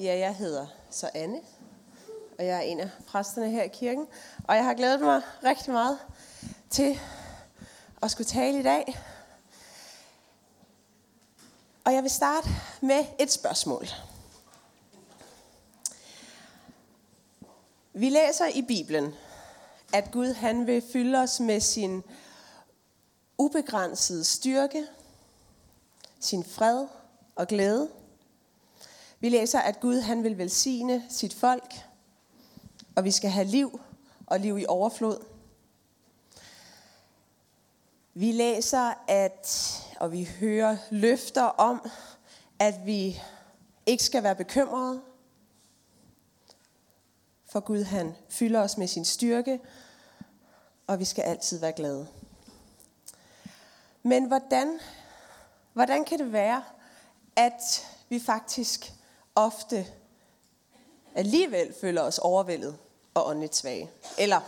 Ja, jeg hedder så Anne, og jeg er en af præsterne her i kirken. Og jeg har glædet mig rigtig meget til at skulle tale i dag. Og jeg vil starte med et spørgsmål. Vi læser i Bibelen, at Gud han vil fylde os med sin ubegrænsede styrke, sin fred og glæde. Vi læser, at Gud han vil velsigne sit folk, og vi skal have liv og liv i overflod. Vi læser, at, og vi hører løfter om, at vi ikke skal være bekymrede, for Gud han fylder os med sin styrke, og vi skal altid være glade. Men hvordan, hvordan kan det være, at vi faktisk ofte alligevel føler os overvældet og åndeligt svage? Eller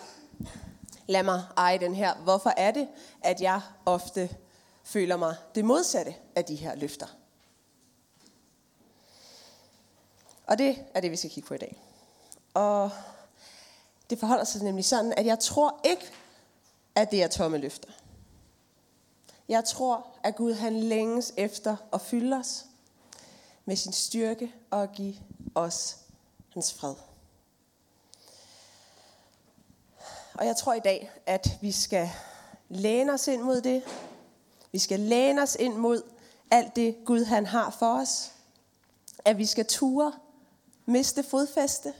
lad mig eje den her. Hvorfor er det, at jeg ofte føler mig det modsatte af de her løfter? Og det er det, vi skal kigge på i dag. Og det forholder sig nemlig sådan, at jeg tror ikke, at det er tomme løfter. Jeg tror, at Gud han længes efter at fylde os med sin styrke og at give os hans fred. Og jeg tror i dag, at vi skal læne os ind mod det. Vi skal læne os ind mod alt det, Gud han har for os. At vi skal ture miste fodfæste.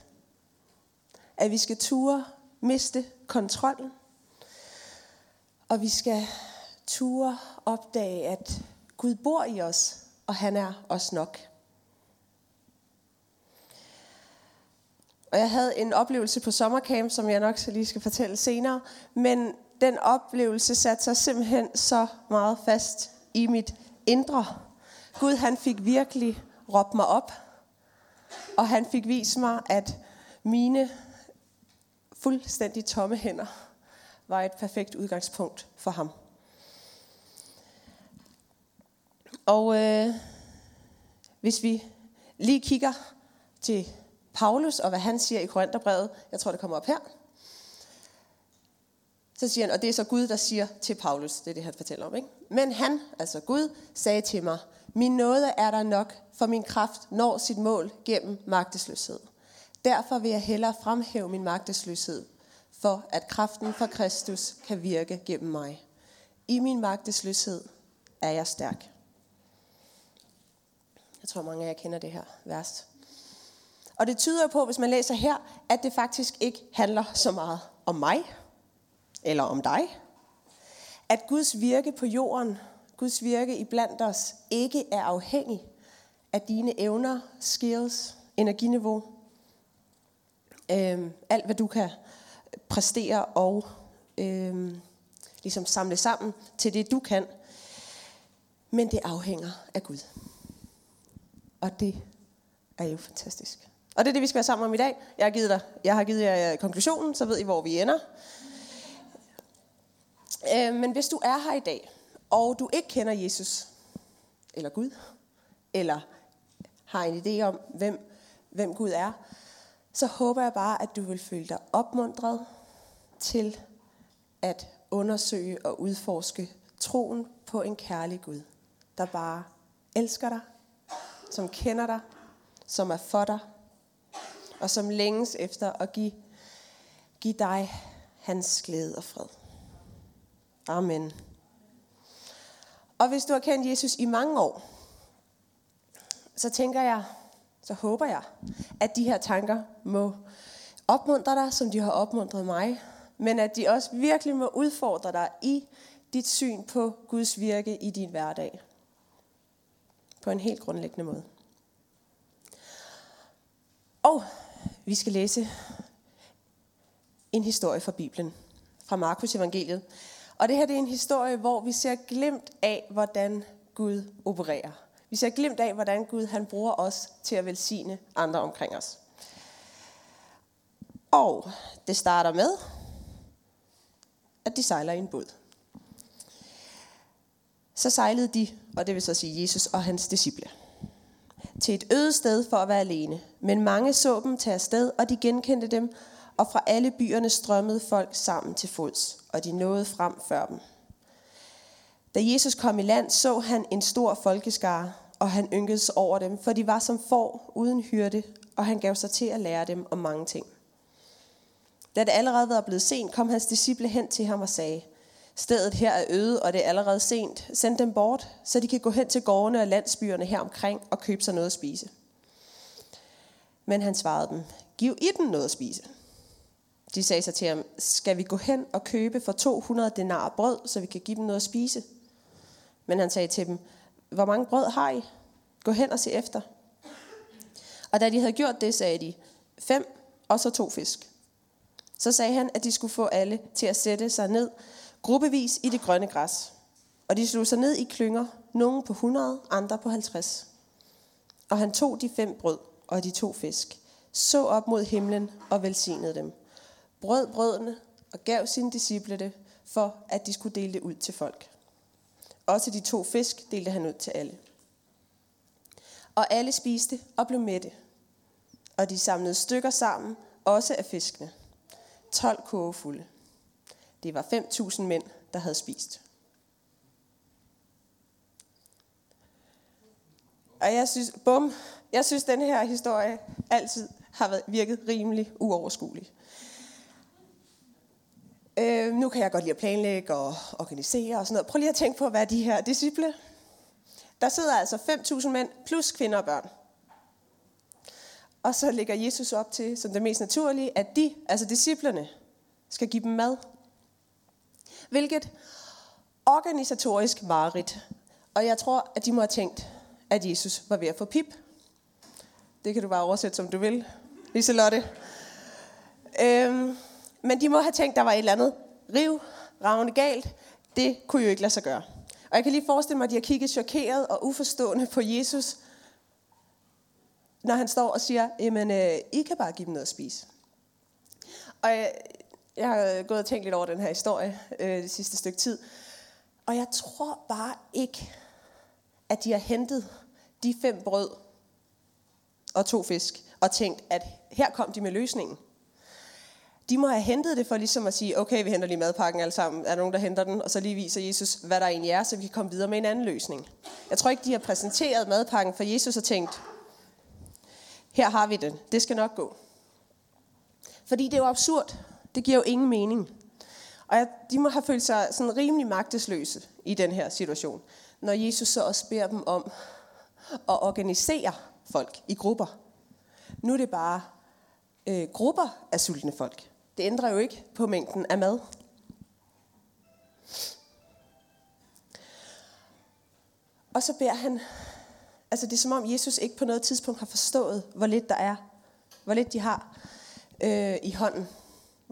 At vi skal ture miste kontrollen. Og vi skal ture opdage, at Gud bor i os, og han er os nok. Og jeg havde en oplevelse på sommercamp, som jeg nok så lige skal fortælle senere. Men den oplevelse satte sig simpelthen så meget fast i mit indre. Gud han fik virkelig råbt mig op. Og han fik vist mig, at mine fuldstændig tomme hænder var et perfekt udgangspunkt for ham. Og øh, hvis vi lige kigger til Paulus og hvad han siger i Korintherbrevet, jeg tror det kommer op her, så siger han, og det er så Gud, der siger til Paulus, det er det, han fortæller om. Ikke? Men han, altså Gud, sagde til mig, min nåde er der nok, for min kraft når sit mål gennem magtesløshed. Derfor vil jeg hellere fremhæve min magtesløshed, for at kraften fra Kristus kan virke gennem mig. I min magtesløshed er jeg stærk. Jeg tror, mange af jer kender det her vers. Og det tyder på, hvis man læser her, at det faktisk ikke handler så meget om mig, eller om dig. At Guds virke på jorden, Guds virke i blandt os, ikke er afhængig af dine evner, skills, energiniveau, øhm, alt hvad du kan præstere og øhm, ligesom samle sammen til det, du kan. Men det afhænger af Gud. Og det er jo fantastisk. Og det er det, vi skal være sammen om i dag. Jeg har givet, dig, jeg har givet jer øh, konklusionen, så ved I, hvor vi ender. Øh, men hvis du er her i dag, og du ikke kender Jesus, eller Gud, eller har en idé om, hvem, hvem Gud er, så håber jeg bare, at du vil føle dig opmuntret til at undersøge og udforske troen på en kærlig Gud, der bare elsker dig, som kender dig, som er for dig, og som længes efter at give, give dig hans glæde og fred. Amen. Og hvis du har kendt Jesus i mange år, så tænker jeg, så håber jeg, at de her tanker må opmuntre dig, som de har opmuntret mig, men at de også virkelig må udfordre dig i dit syn på Guds virke i din hverdag. På en helt grundlæggende måde. Og vi skal læse en historie fra Bibelen, fra Markus evangeliet. Og det her det er en historie, hvor vi ser glemt af, hvordan Gud opererer. Vi ser glemt af, hvordan Gud han bruger os til at velsigne andre omkring os. Og det starter med, at de sejler i en båd. Så sejlede de, og det vil så sige Jesus og hans disciple til et øde sted for at være alene. Men mange så dem tage afsted, og de genkendte dem, og fra alle byerne strømmede folk sammen til fods, og de nåede frem før dem. Da Jesus kom i land, så han en stor folkeskare, og han ynkedes over dem, for de var som får uden hyrde, og han gav sig til at lære dem om mange ting. Da det allerede var blevet sent, kom hans disciple hen til ham og sagde, Stedet her er øde, og det er allerede sent. Send dem bort, så de kan gå hen til gårdene og landsbyerne her omkring og købe sig noget at spise. Men han svarede dem, giv i dem noget at spise. De sagde sig til ham, skal vi gå hen og købe for 200 denar brød, så vi kan give dem noget at spise? Men han sagde til dem, hvor mange brød har I? Gå hen og se efter. Og da de havde gjort det, sagde de, fem og så to fisk. Så sagde han, at de skulle få alle til at sætte sig ned gruppevis i det grønne græs. Og de slog sig ned i klynger, nogle på 100, andre på 50. Og han tog de fem brød og de to fisk, så op mod himlen og velsignede dem. Brød brødene og gav sine disciple det, for at de skulle dele det ud til folk. Også de to fisk delte han ud til alle. Og alle spiste og blev mætte. Og de samlede stykker sammen, også af fiskene. 12 kurve fulde. Det var 5.000 mænd, der havde spist. Og jeg synes, bum, jeg synes, den her historie altid har været, virket rimelig uoverskuelig. Øh, nu kan jeg godt lide at planlægge og organisere og sådan noget. Prøv lige at tænke på, hvad de her disciple. Der sidder altså 5.000 mænd plus kvinder og børn. Og så lægger Jesus op til, som det mest naturlige, at de, altså disciplerne, skal give dem mad hvilket organisatorisk mareridt. Og jeg tror, at de må have tænkt, at Jesus var ved at få pip. Det kan du bare oversætte, som du vil, Liselotte. Øhm, men de må have tænkt, at der var et eller andet riv, ravne galt. Det kunne jo ikke lade sig gøre. Og jeg kan lige forestille mig, at de har kigget chokeret og uforstående på Jesus, når han står og siger, jamen, øh, I kan bare give dem noget at spise. Og øh, jeg har øh, gået og tænkt lidt over den her historie øh, det sidste stykke tid. Og jeg tror bare ikke, at de har hentet de fem brød og to fisk, og tænkt, at her kom de med løsningen. De må have hentet det for ligesom at sige, okay, vi henter lige madpakken alle sammen. Er der nogen, der henter den? Og så lige viser Jesus, hvad der egentlig er, så vi kan komme videre med en anden løsning. Jeg tror ikke, de har præsenteret madpakken for Jesus og tænkt, her har vi den. Det skal nok gå. Fordi det er jo absurd, det giver jo ingen mening. Og jeg, de må have følt sig sådan rimelig magtesløse i den her situation, når Jesus så også beder dem om at organisere folk i grupper. Nu er det bare øh, grupper af sultne folk. Det ændrer jo ikke på mængden af mad. Og så beder han, altså det er som om Jesus ikke på noget tidspunkt har forstået, hvor lidt der er, hvor lidt de har øh, i hånden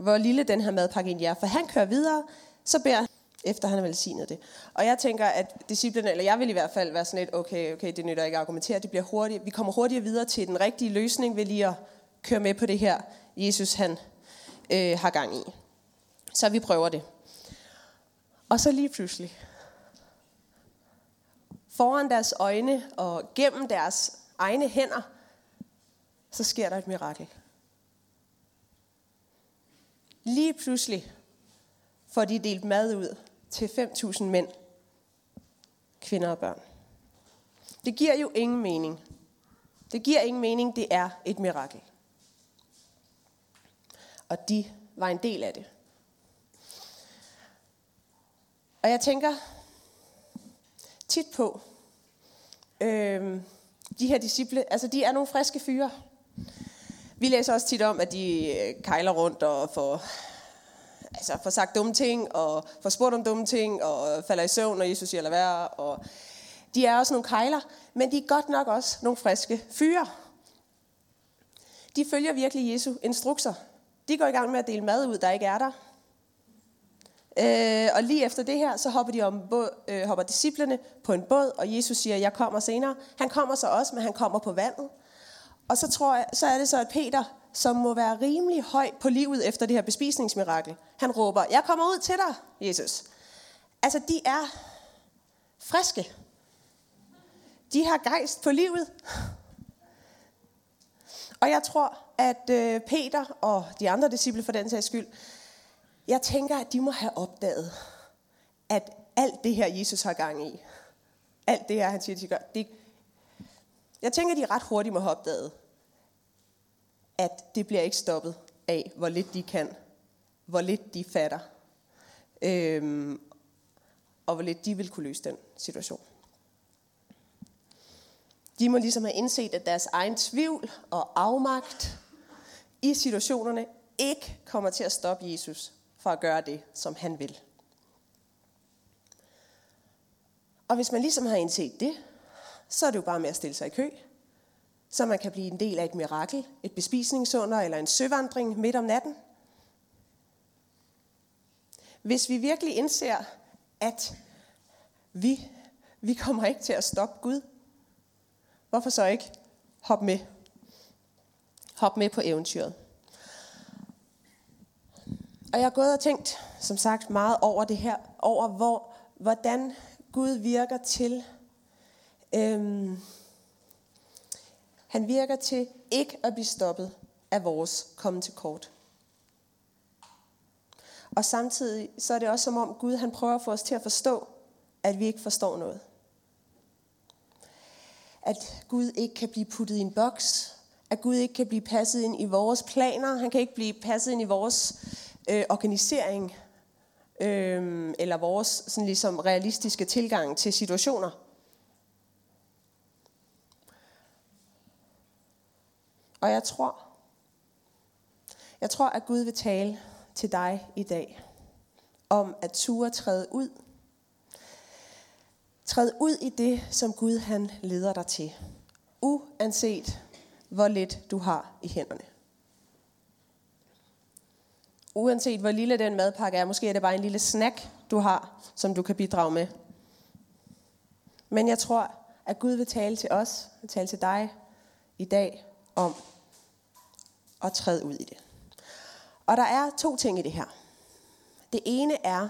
hvor lille den her madpakke egentlig er. For han kører videre, så beder efter han har velsignet det. Og jeg tænker, at disciplene, eller jeg vil i hvert fald være sådan lidt, okay, okay, det nytter ikke at argumentere, det bliver hurtigt. Vi kommer hurtigere videre til den rigtige løsning ved lige at køre med på det her, Jesus han øh, har gang i. Så vi prøver det. Og så lige pludselig, foran deres øjne og gennem deres egne hænder, så sker der et mirakel. Lige pludselig får de delt mad ud til 5.000 mænd, kvinder og børn. Det giver jo ingen mening. Det giver ingen mening, det er et mirakel. Og de var en del af det. Og jeg tænker tit på, øh, de her disciple, altså de er nogle friske fyre. Vi læser også tit om, at de øh, kejler rundt og får, altså får sagt dumme ting, og får spurgt om dumme ting, og øh, falder i søvn, når Jesus siger, lad være. Og de er også nogle kejler, men de er godt nok også nogle friske fyre. De følger virkelig Jesu instrukser. De går i gang med at dele mad ud, der ikke er der. Øh, og lige efter det her, så hopper, de om båd, øh, hopper disciplene på en båd, og Jesus siger, jeg kommer senere. Han kommer så også, men han kommer på vandet. Og så, tror jeg, så er det så, at Peter, som må være rimelig høj på livet efter det her bespisningsmirakel, han råber, jeg kommer ud til dig, Jesus. Altså, de er friske. De har gejst på livet. Og jeg tror, at øh, Peter og de andre disciple for den sags skyld, jeg tænker, at de må have opdaget, at alt det her, Jesus har gang i, alt det her, han siger, de gør, det, jeg tænker, at de ret hurtigt må have opdaget, at det bliver ikke stoppet af, hvor lidt de kan, hvor lidt de fatter, øhm, og hvor lidt de vil kunne løse den situation. De må ligesom have indset, at deres egen tvivl og afmagt i situationerne ikke kommer til at stoppe Jesus for at gøre det, som han vil. Og hvis man ligesom har indset det, så er det jo bare med at stille sig i kø, så man kan blive en del af et mirakel, et bespisningsunder eller en søvandring midt om natten. Hvis vi virkelig indser, at vi, vi kommer ikke til at stoppe Gud, hvorfor så ikke hoppe med? Hop med på eventyret. Og jeg har gået og tænkt, som sagt, meget over det her, over hvor, hvordan Gud virker til, øhm, han virker til ikke at blive stoppet af vores komme til kort. Og samtidig så er det også som om Gud han prøver at få os til at forstå, at vi ikke forstår noget. At Gud ikke kan blive puttet i en boks. At Gud ikke kan blive passet ind i vores planer. Han kan ikke blive passet ind i vores øh, organisering. Øh, eller vores sådan ligesom realistiske tilgang til situationer. Og jeg tror, jeg tror, at Gud vil tale til dig i dag om at ture træde ud. Træd ud i det, som Gud han leder dig til. Uanset hvor lidt du har i hænderne. Uanset hvor lille den madpakke er, måske er det bare en lille snack, du har, som du kan bidrage med. Men jeg tror, at Gud vil tale til os, vil tale til dig i dag om at træde ud i det. Og der er to ting i det her. Det ene er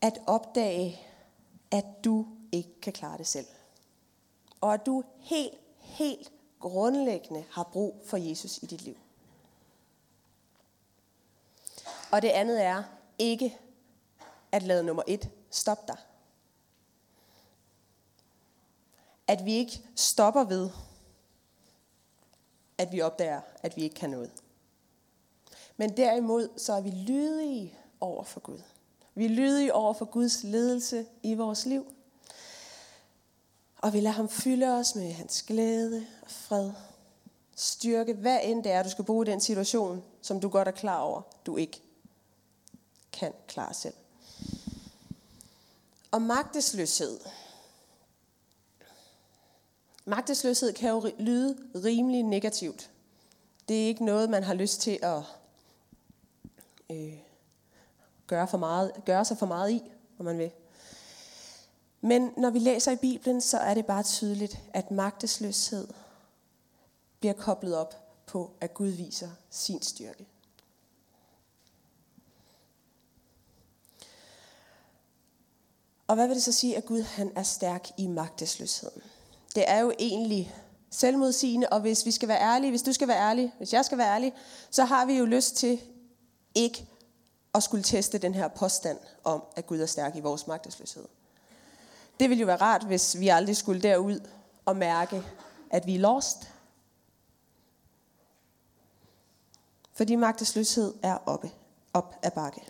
at opdage, at du ikke kan klare det selv. Og at du helt, helt grundlæggende har brug for Jesus i dit liv. Og det andet er ikke at lade nummer et stoppe dig. At vi ikke stopper ved, at vi opdager, at vi ikke kan noget. Men derimod så er vi lydige over for Gud. Vi er lydige over for Guds ledelse i vores liv. Og vi lader ham fylde os med hans glæde og fred. Styrke, hvad end det er, du skal bruge i den situation, som du godt er klar over, du ikke kan klare selv. Og magtesløshed. Magtesløshed kan jo lyde rimelig negativt. Det er ikke noget, man har lyst til at øh, gøre, for meget, gøre sig for meget i, om man vil. Men når vi læser i Bibelen, så er det bare tydeligt, at magtesløshed bliver koblet op på, at Gud viser sin styrke. Og hvad vil det så sige, at Gud han er stærk i magtesløsheden? Det er jo egentlig selvmodsigende, og hvis vi skal være ærlige, hvis du skal være ærlig, hvis jeg skal være ærlig, så har vi jo lyst til ikke at skulle teste den her påstand om, at Gud er stærk i vores magtesløshed. Det ville jo være rart, hvis vi aldrig skulle derud og mærke, at vi er lost. Fordi magtesløshed er oppe, op ad bakke.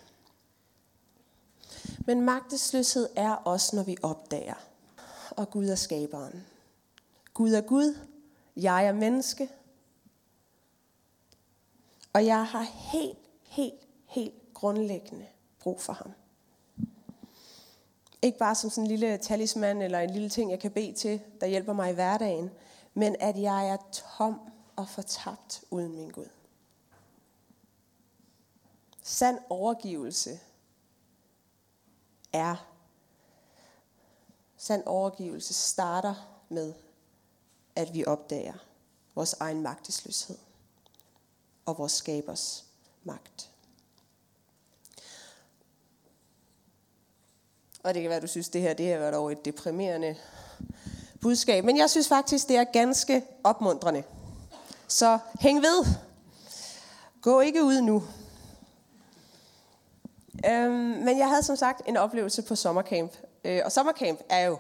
Men magtesløshed er også, når vi opdager, og Gud er skaberen. Gud er Gud, jeg er menneske, og jeg har helt, helt, helt grundlæggende brug for ham. Ikke bare som sådan en lille talisman eller en lille ting, jeg kan bede til, der hjælper mig i hverdagen, men at jeg er tom og fortabt uden min Gud. Sand overgivelse er. Sand overgivelse starter med, at vi opdager vores egen magtesløshed og vores skabers magt. Og det kan være, at du synes, at det her det har været over et deprimerende budskab. Men jeg synes faktisk, det er ganske opmuntrende. Så hæng ved. Gå ikke ud nu. Øhm, men jeg havde som sagt en oplevelse på sommercamp. Øh, og sommercamp er jo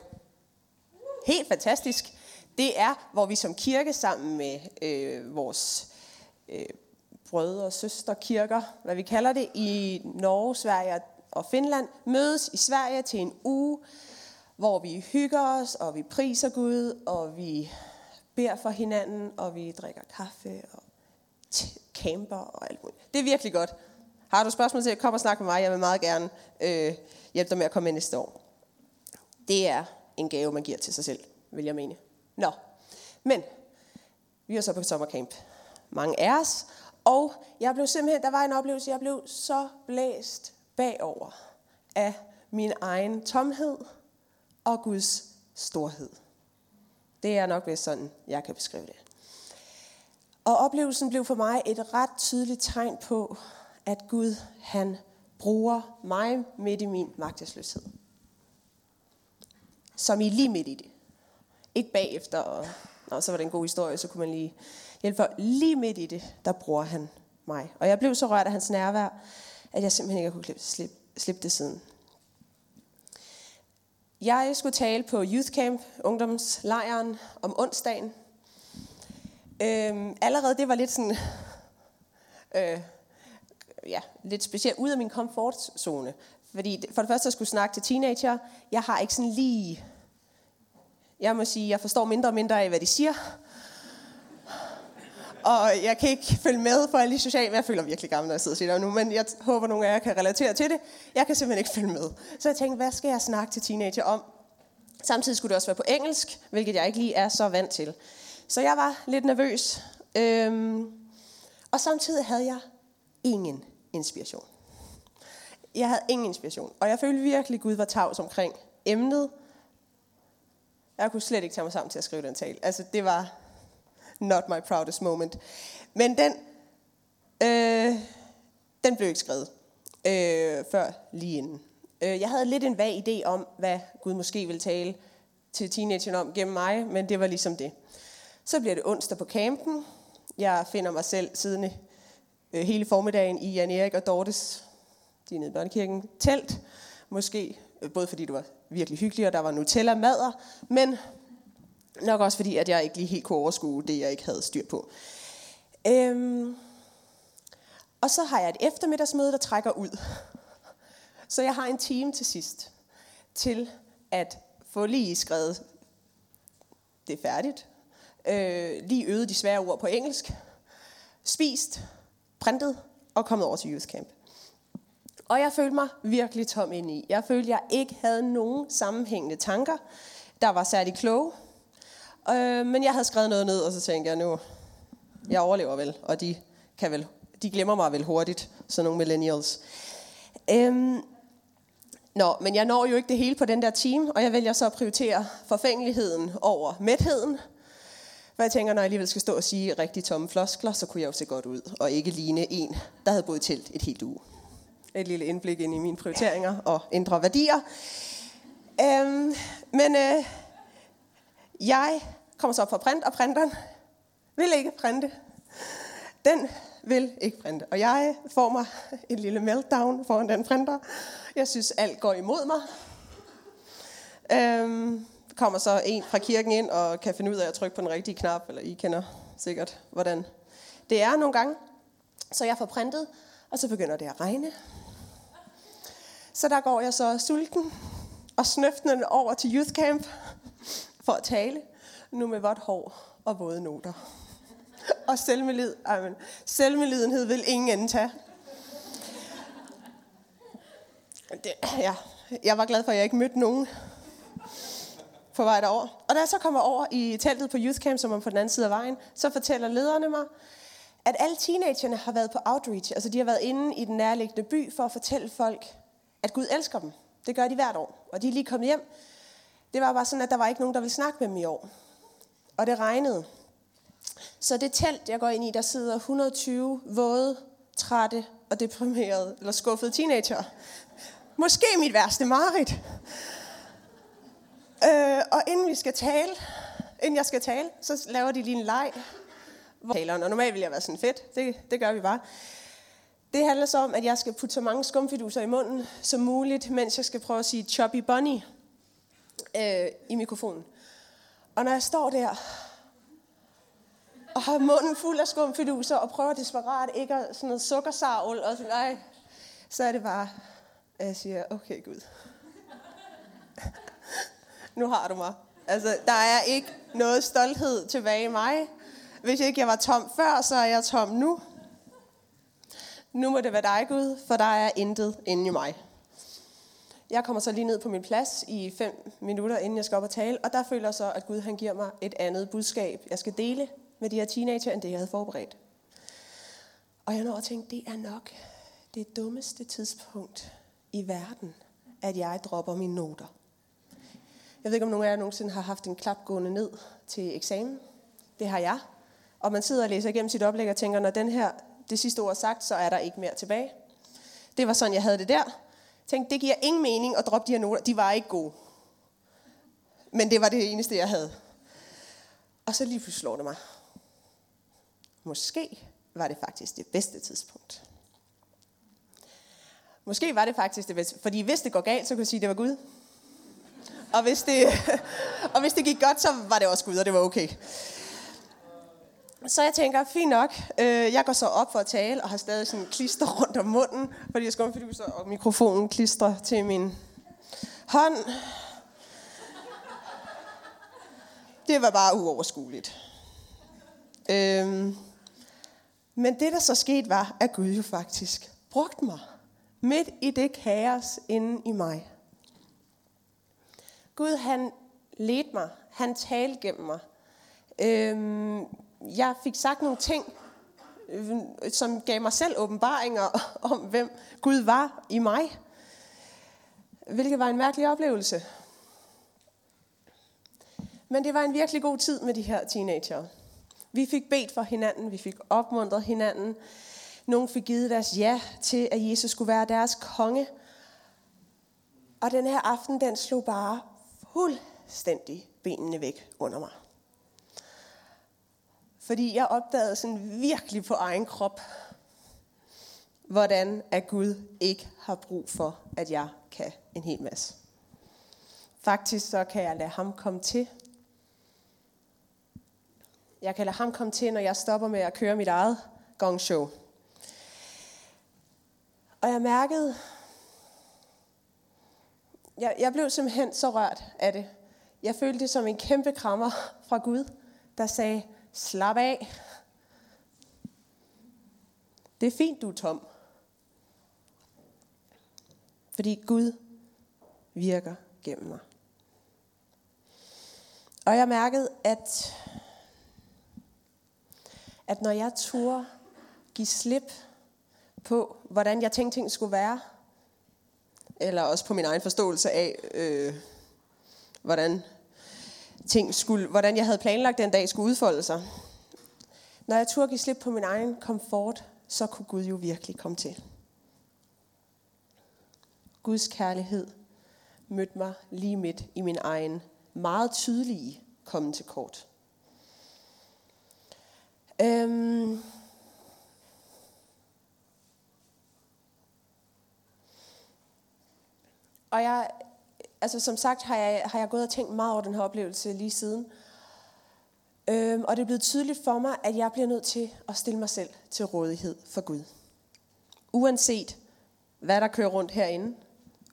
helt fantastisk. Det er, hvor vi som kirke sammen med øh, vores øh, brødre og søstre kirker, hvad vi kalder det, i Norge, Sverige og Finland, mødes i Sverige til en uge, hvor vi hygger os, og vi priser Gud, og vi beder for hinanden, og vi drikker kaffe og camper og alt muligt. Det er virkelig godt. Har du spørgsmål til, kom og snak med mig. Jeg vil meget gerne øh, hjælpe dig med at komme ind næste år. Det er en gave, man giver til sig selv, vil jeg mene. Nå, men vi er så på sommercamp. Mange af os. Og jeg blev simpelthen, der var en oplevelse, jeg blev så blæst bagover af min egen tomhed og Guds storhed. Det er nok vist sådan, jeg kan beskrive det. Og oplevelsen blev for mig et ret tydeligt tegn på, at Gud han bruger mig midt i min magtesløshed. Som I lige midt i det. Ikke bagefter, og, og så var det en god historie, så kunne man lige hjælpe for. Lige midt i det, der bruger han mig. Og jeg blev så rørt af hans nærvær, at jeg simpelthen ikke kunne slippe, slippe det siden. Jeg skulle tale på Youth Camp, ungdomslejren, om onsdagen. Øhm, allerede det var lidt sådan, øh, ja, lidt specielt ud af min komfortzone. Fordi for det første, jeg skulle snakke til teenager. Jeg har ikke sådan lige... Jeg må sige, jeg forstår mindre og mindre af, hvad de siger. Og jeg kan ikke følge med for alle de sociale... Jeg føler virkelig gammel, når jeg sidder og siger det nu, men jeg håber, nogle af jer kan relatere til det. Jeg kan simpelthen ikke følge med. Så jeg tænkte, hvad skal jeg snakke til teenager om? Samtidig skulle det også være på engelsk, hvilket jeg ikke lige er så vant til. Så jeg var lidt nervøs. Øhm, og samtidig havde jeg ingen inspiration. Jeg havde ingen inspiration, og jeg følte virkelig, at Gud var tavs omkring emnet. Jeg kunne slet ikke tage mig sammen til at skrive den tale. Altså, det var not my proudest moment. Men den, øh, den blev ikke skrevet øh, før lige inden. Øh, jeg havde lidt en vag idé om, hvad Gud måske ville tale til teenageren om gennem mig, men det var ligesom det. Så bliver det onsdag på campen. Jeg finder mig selv siddende øh, hele formiddagen i Jan Erik og Dortes, de er nede i børnekirken, telt. Måske både fordi det var virkelig hyggeligt, og der var Nutella-mader, men nok også fordi, at jeg ikke lige helt kunne overskue det, jeg ikke havde styr på. Øhm, og så har jeg et eftermiddagsmøde, der trækker ud. Så jeg har en time til sidst til at få lige skrevet, det er færdigt, øh, lige øvet de svære ord på engelsk, spist, printet og kommet over til Youth Camp. Og jeg følte mig virkelig tom ind i. Jeg følte, jeg ikke havde nogen sammenhængende tanker, der var særlig kloge. Øh, men jeg havde skrevet noget ned, og så tænkte jeg nu, jeg overlever vel, og de, kan vel, de glemmer mig vel hurtigt, sådan nogle millennials. Øhm, Nå, men jeg når jo ikke det hele på den der team, og jeg vælger så at prioritere forfængeligheden over mætheden. For jeg tænker, når jeg alligevel skal stå og sige rigtig tomme floskler, så kunne jeg jo se godt ud, og ikke ligne en, der havde boet i telt et helt uge. Et lille indblik ind i mine prioriteringer og indre værdier. Øhm, men øh, jeg kommer så op for print, og printeren vil ikke printe. Den vil ikke printe. Og jeg får mig en lille meltdown foran den printer. Jeg synes, alt går imod mig. Øhm, kommer så en fra kirken ind og kan finde ud af at trykke på den rigtige knap, eller I kender sikkert, hvordan det er nogle gange. Så jeg får printet, og så begynder det at regne. Så der går jeg så sulten og snøftende over til Youth Camp for at tale, nu med vådt hår og våde noter. Og selvmelid, amen, selvmelidenhed vil ingen ende tage. Det, ja, jeg var glad for, at jeg ikke mødte nogen på vej derover. Og da jeg så kommer over i teltet på Youth Camp, som er på den anden side af vejen, så fortæller lederne mig, at alle teenagerne har været på outreach. Altså de har været inde i den nærliggende by for at fortælle folk, at Gud elsker dem. Det gør de hvert år. Og de er lige kommet hjem. Det var bare sådan, at der var ikke nogen, der ville snakke med dem i år. Og det regnede. Så det telt, jeg går ind i, der sidder 120 våde, trætte og deprimerede, eller skuffede teenager. Måske mit værste mareridt. Øh, og inden vi skal tale, inden jeg skal tale, så laver de lige en leg. Hvor taleren, og normalt vil jeg være sådan fedt, det, det gør vi bare. Det handler så om, at jeg skal putte så mange skumfiduser i munden som muligt, mens jeg skal prøve at sige choppy bunny øh, i mikrofonen. Og når jeg står der og har munden fuld af skumfiduser og prøver desperat ikke at sådan noget sukkersavl og sådan, nej, så er det bare, at jeg siger, okay Gud, nu har du mig. Altså, der er ikke noget stolthed tilbage i mig. Hvis ikke jeg var tom før, så er jeg tom nu. Nu må det være dig, Gud, for der er intet inde i mig. Jeg kommer så lige ned på min plads i fem minutter, inden jeg skal op og tale, og der føler jeg så, at Gud han giver mig et andet budskab, jeg skal dele med de her teenager, end det jeg havde forberedt. Og jeg når at tænke, det er nok det dummeste tidspunkt i verden, at jeg dropper mine noter. Jeg ved ikke, om nogen af jer nogensinde har haft en klap gående ned til eksamen. Det har jeg. Og man sidder og læser igennem sit oplæg og tænker, når den her, det sidste ord er sagt, så er der ikke mere tilbage. Det var sådan, jeg havde det der. Jeg tænkte, det giver ingen mening at droppe de her noter. De var ikke gode. Men det var det eneste, jeg havde. Og så lige pludselig slår det mig. Måske var det faktisk det bedste tidspunkt. Måske var det faktisk det bedste. Fordi hvis det går galt, så kan jeg sige, at det var Gud. Og hvis det, og hvis det gik godt, så var det også Gud, og det var okay. Så jeg tænker, fint nok, øh, jeg går så op for at tale, og har stadig sådan klister rundt om munden, fordi jeg skal så og mikrofonen klistrer til min hånd. Det var bare uoverskueligt. Øhm, men det, der så skete, var, at Gud jo faktisk brugte mig midt i det kaos inde i mig. Gud, han ledte mig. Han talte gennem mig. Øhm, jeg fik sagt nogle ting, øh, som gav mig selv åbenbaringer om, hvem Gud var i mig. Hvilket var en mærkelig oplevelse. Men det var en virkelig god tid med de her teenager. Vi fik bedt for hinanden, vi fik opmuntret hinanden. Nogle fik givet deres ja til, at Jesus skulle være deres konge. Og den her aften, den slog bare fuldstændig benene væk under mig. Fordi jeg opdagede sådan virkelig på egen krop, hvordan at Gud ikke har brug for, at jeg kan en hel masse. Faktisk så kan jeg lade ham komme til. Jeg kan lade ham komme til, når jeg stopper med at køre mit eget gong show. Og jeg mærkede, jeg, jeg blev simpelthen så rørt af det. Jeg følte det som en kæmpe krammer fra Gud, der sagde, slap af. Det er fint, du er tom. Fordi Gud virker gennem mig. Og jeg mærkede, at, at når jeg turde give slip på, hvordan jeg tænkte ting skulle være, eller også på min egen forståelse af, øh, hvordan ting skulle, hvordan jeg havde planlagt den dag skulle udfolde sig. Når jeg turde give slip på min egen komfort, så kunne Gud jo virkelig komme til. Guds kærlighed mødte mig lige midt i min egen meget tydelige komme til kort. Øhm, Og jeg, altså som sagt har jeg, har jeg gået og tænkt meget over den her oplevelse lige siden. Øhm, og det er blevet tydeligt for mig, at jeg bliver nødt til at stille mig selv til rådighed for Gud. Uanset hvad der kører rundt herinde.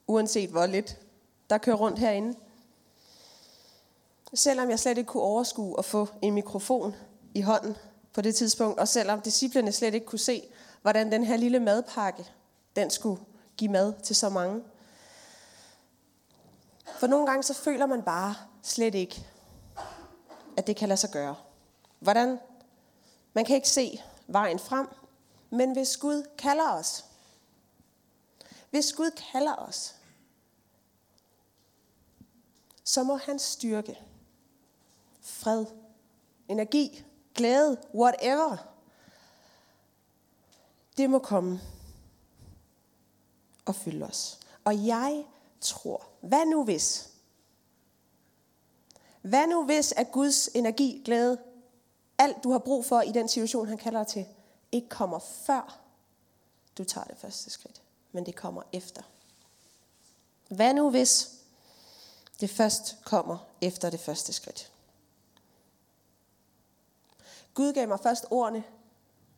Uanset hvor lidt der kører rundt herinde. Selvom jeg slet ikke kunne overskue at få en mikrofon i hånden på det tidspunkt, og selvom disciplerne slet ikke kunne se, hvordan den her lille madpakke, den skulle give mad til så mange, for nogle gange så føler man bare slet ikke, at det kan lade sig gøre. Hvordan? Man kan ikke se vejen frem, men hvis Gud kalder os, hvis Gud kalder os, så må hans styrke, fred, energi, glæde, whatever, det må komme og fylde os. Og jeg tror, hvad nu hvis? Hvad nu hvis, at Guds energi, glæde, alt du har brug for i den situation, han kalder dig til, ikke kommer før du tager det første skridt, men det kommer efter. Hvad nu hvis det først kommer efter det første skridt? Gud gav mig først ordene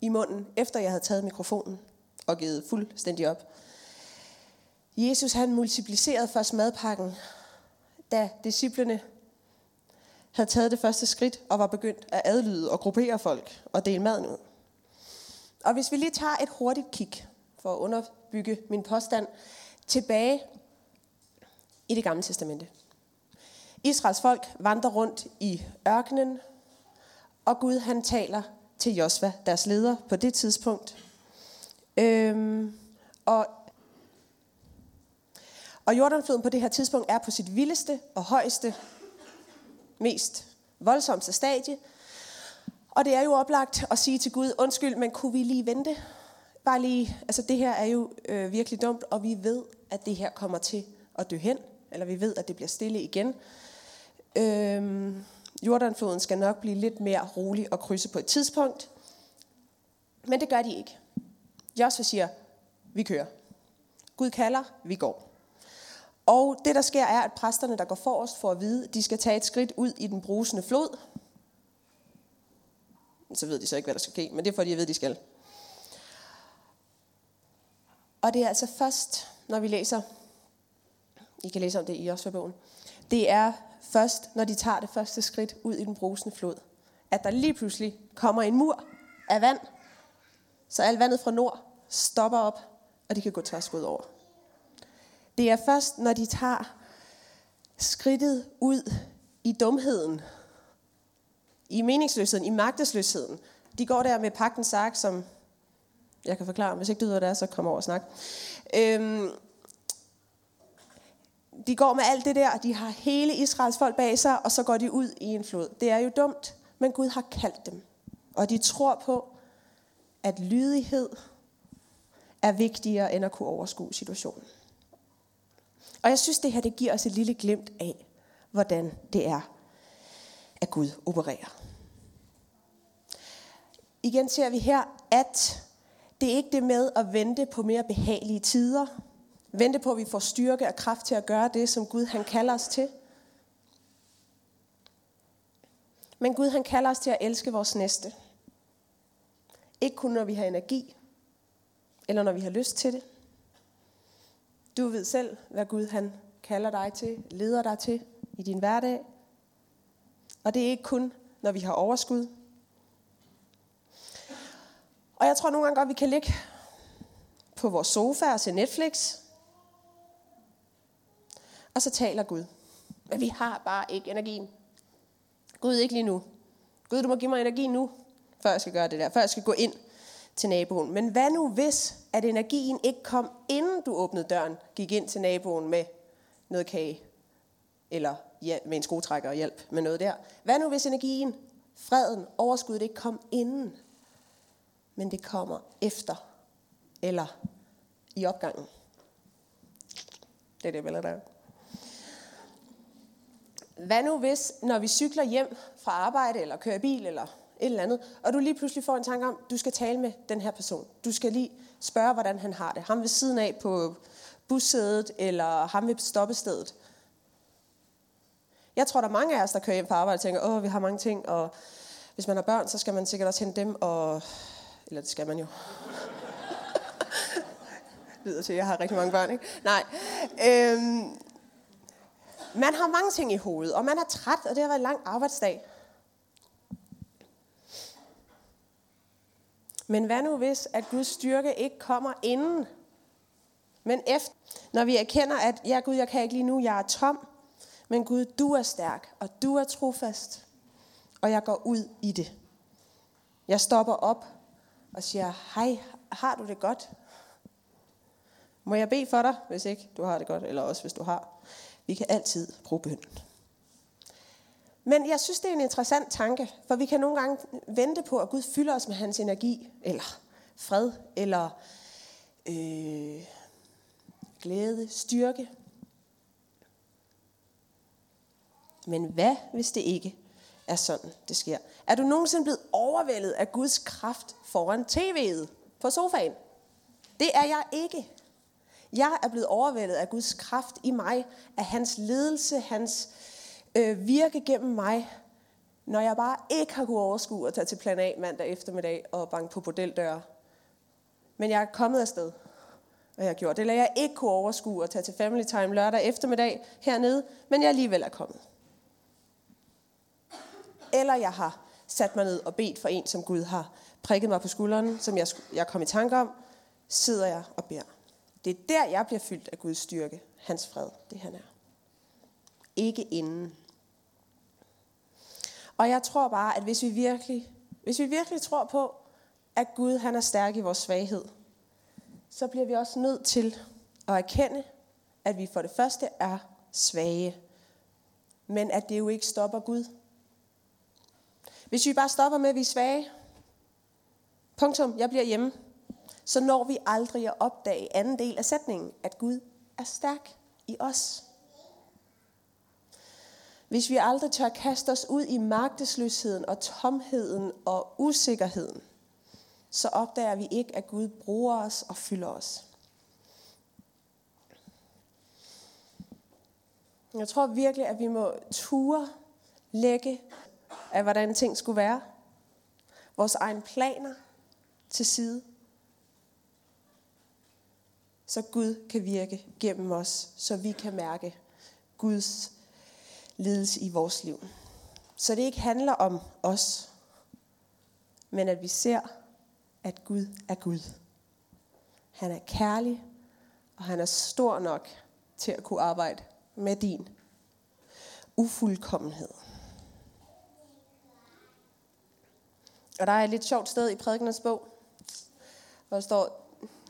i munden, efter jeg havde taget mikrofonen og givet fuldstændig op. Jesus han multiplicerede først madpakken, da disciplene havde taget det første skridt og var begyndt at adlyde og gruppere folk og dele maden ud. Og hvis vi lige tager et hurtigt kig for at underbygge min påstand tilbage i det gamle testamente. Israels folk vandrer rundt i ørkenen, og Gud han taler til Josva, deres leder på det tidspunkt. Øhm, og, og Jordanfloden på det her tidspunkt er på sit vildeste og højeste, mest voldsomste stadie. Og det er jo oplagt at sige til Gud, undskyld, men kunne vi lige vente? Bare lige, altså det her er jo øh, virkelig dumt, og vi ved, at det her kommer til at dø hen, eller vi ved, at det bliver stille igen. Øhm, Jordanfloden skal nok blive lidt mere rolig og krydse på et tidspunkt. Men det gør de ikke. Joshua siger, vi kører. Gud kalder, vi går. Og det der sker er, at præsterne, der går forrest for at vide, de skal tage et skridt ud i den brusende flod. Så ved de så ikke, hvad der skal ske, men det er fordi, jeg ved, de skal. Og det er altså først, når vi læser, I kan læse om det i Josua-bogen, det er først, når de tager det første skridt ud i den brusende flod, at der lige pludselig kommer en mur af vand, så alt vandet fra nord stopper op, og de kan gå tværskud over. Det er først, når de tager skridtet ud i dumheden, i meningsløsheden, i magtesløsheden. De går der med pagtens ark, som jeg kan forklare, hvis ikke du ved, hvad det er, så kom over og snak. Øhm, de går med alt det der, de har hele Israels folk bag sig, og så går de ud i en flod. Det er jo dumt, men Gud har kaldt dem. Og de tror på, at lydighed er vigtigere end at kunne overskue situationen. Og jeg synes, det her det giver os et lille glimt af, hvordan det er, at Gud opererer. Igen ser vi her, at det er ikke det med at vente på mere behagelige tider, Vente på, at vi får styrke og kraft til at gøre det, som Gud han kalder os til. Men Gud han kalder os til at elske vores næste. Ikke kun når vi har energi, eller når vi har lyst til det. Du ved selv, hvad Gud han kalder dig til, leder dig til i din hverdag. Og det er ikke kun, når vi har overskud. Og jeg tror nogle gange godt, vi kan ligge på vores sofa og se Netflix, og så taler Gud. Men vi har bare ikke energien. Gud, ikke lige nu. Gud, du må give mig energi nu, før jeg skal gøre det der, før jeg skal gå ind til naboen. Men hvad nu hvis, at energien ikke kom, inden du åbnede døren, gik ind til naboen med noget kage, eller ja, med en skotrækker og hjælp med noget der. Hvad nu hvis energien, freden, overskuddet ikke kom inden, men det kommer efter, eller i opgangen. Det er det jeg der. Hvad nu hvis, når vi cykler hjem fra arbejde, eller kører bil, eller et eller andet, og du lige pludselig får en tanke om, du skal tale med den her person. Du skal lige spørge, hvordan han har det. Ham ved siden af på bussædet, eller ham ved stoppestedet. Jeg tror, der er mange af os, der kører hjem på arbejde og tænker, åh, vi har mange ting, og hvis man har børn, så skal man sikkert også hente dem, og... Eller det skal man jo. lyder til, at jeg har rigtig mange børn, ikke? Nej. Øhm, man har mange ting i hovedet, og man er træt, og det har været en lang arbejdsdag. Men hvad nu hvis, at Guds styrke ikke kommer inden, men efter, når vi erkender, at ja Gud, jeg kan ikke lige nu, jeg er tom, men Gud, du er stærk, og du er trofast, og jeg går ud i det. Jeg stopper op og siger, hej, har du det godt? Må jeg bede for dig, hvis ikke du har det godt, eller også hvis du har. Vi kan altid bruge bønden. Men jeg synes, det er en interessant tanke, for vi kan nogle gange vente på, at Gud fylder os med hans energi, eller fred, eller øh, glæde, styrke. Men hvad, hvis det ikke er sådan, det sker? Er du nogensinde blevet overvældet af Guds kraft foran tv'et på sofaen? Det er jeg ikke. Jeg er blevet overvældet af Guds kraft i mig, af hans ledelse, hans øh, Øh, virke gennem mig, når jeg bare ikke har kunnet overskue at tage til plan A mandag eftermiddag og banke på bordeldøre. Men jeg er kommet afsted, og jeg har gjort det. Eller jeg ikke kunne overskue at tage til family time lørdag eftermiddag hernede, men jeg alligevel er kommet. Eller jeg har sat mig ned og bedt for en, som Gud har prikket mig på skulderen, som jeg, jeg kom i tanke om, sidder jeg og beder. Det er der, jeg bliver fyldt af Guds styrke, hans fred, det han er. Ikke inden. Og jeg tror bare, at hvis vi virkelig, hvis vi virkelig tror på, at Gud han er stærk i vores svaghed, så bliver vi også nødt til at erkende, at vi for det første er svage, men at det jo ikke stopper Gud. Hvis vi bare stopper med, at vi er svage, punktum, jeg bliver hjemme, så når vi aldrig at opdage anden del af sætningen, at Gud er stærk i os. Hvis vi aldrig tør kaste os ud i magtesløsheden og tomheden og usikkerheden, så opdager vi ikke, at Gud bruger os og fylder os. Jeg tror virkelig, at vi må ture lægge af, hvordan ting skulle være. Vores egne planer til side. Så Gud kan virke gennem os, så vi kan mærke Guds ledes i vores liv. Så det ikke handler om os, men at vi ser, at Gud er Gud. Han er kærlig, og han er stor nok til at kunne arbejde med din ufuldkommenhed. Og der er et lidt sjovt sted i prædikernes bog, hvor der står,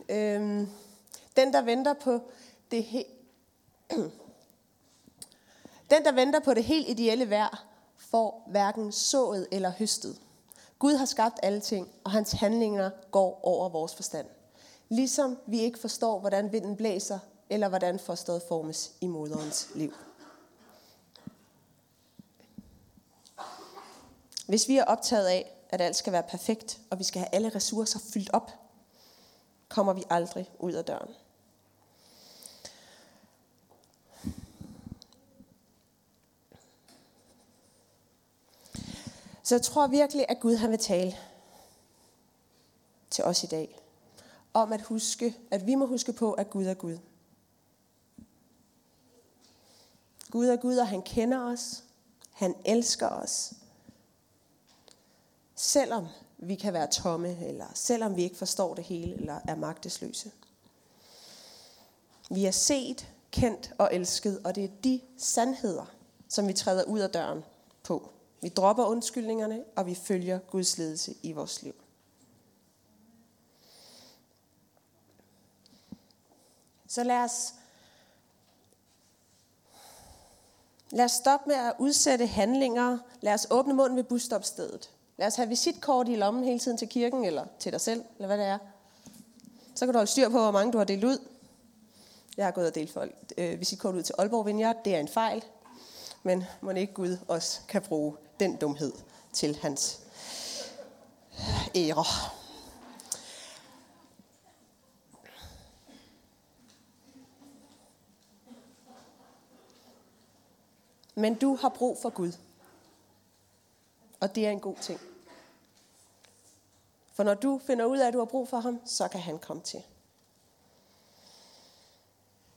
øhm, den der venter på det hele, den der venter på det helt ideelle vejr, får hverken sået eller høstet. Gud har skabt alle ting, og hans handlinger går over vores forstand. Ligesom vi ikke forstår, hvordan vinden blæser, eller hvordan forstået formes i moderens liv. Hvis vi er optaget af, at alt skal være perfekt, og vi skal have alle ressourcer fyldt op, kommer vi aldrig ud af døren. Så jeg tror virkelig, at Gud han vil tale til os i dag. Om at huske, at vi må huske på, at Gud er Gud. Gud er Gud, og han kender os. Han elsker os. Selvom vi kan være tomme, eller selvom vi ikke forstår det hele, eller er magtesløse. Vi er set, kendt og elsket, og det er de sandheder, som vi træder ud af døren på. Vi dropper undskyldningerne, og vi følger Guds ledelse i vores liv. Så lad os, lad os stoppe med at udsætte handlinger. Lad os åbne munden ved busstopstedet. Lad os have visitkort i lommen hele tiden til kirken, eller til dig selv, eller hvad det er. Så kan du holde styr på, hvor mange du har delt ud. Jeg har gået og delt folk, øh, visitkort ud til Aalborg Vineyard. Det er en fejl. Men må ikke Gud også kan bruge den dumhed til hans ære. Men du har brug for Gud. Og det er en god ting. For når du finder ud af, at du har brug for ham, så kan han komme til.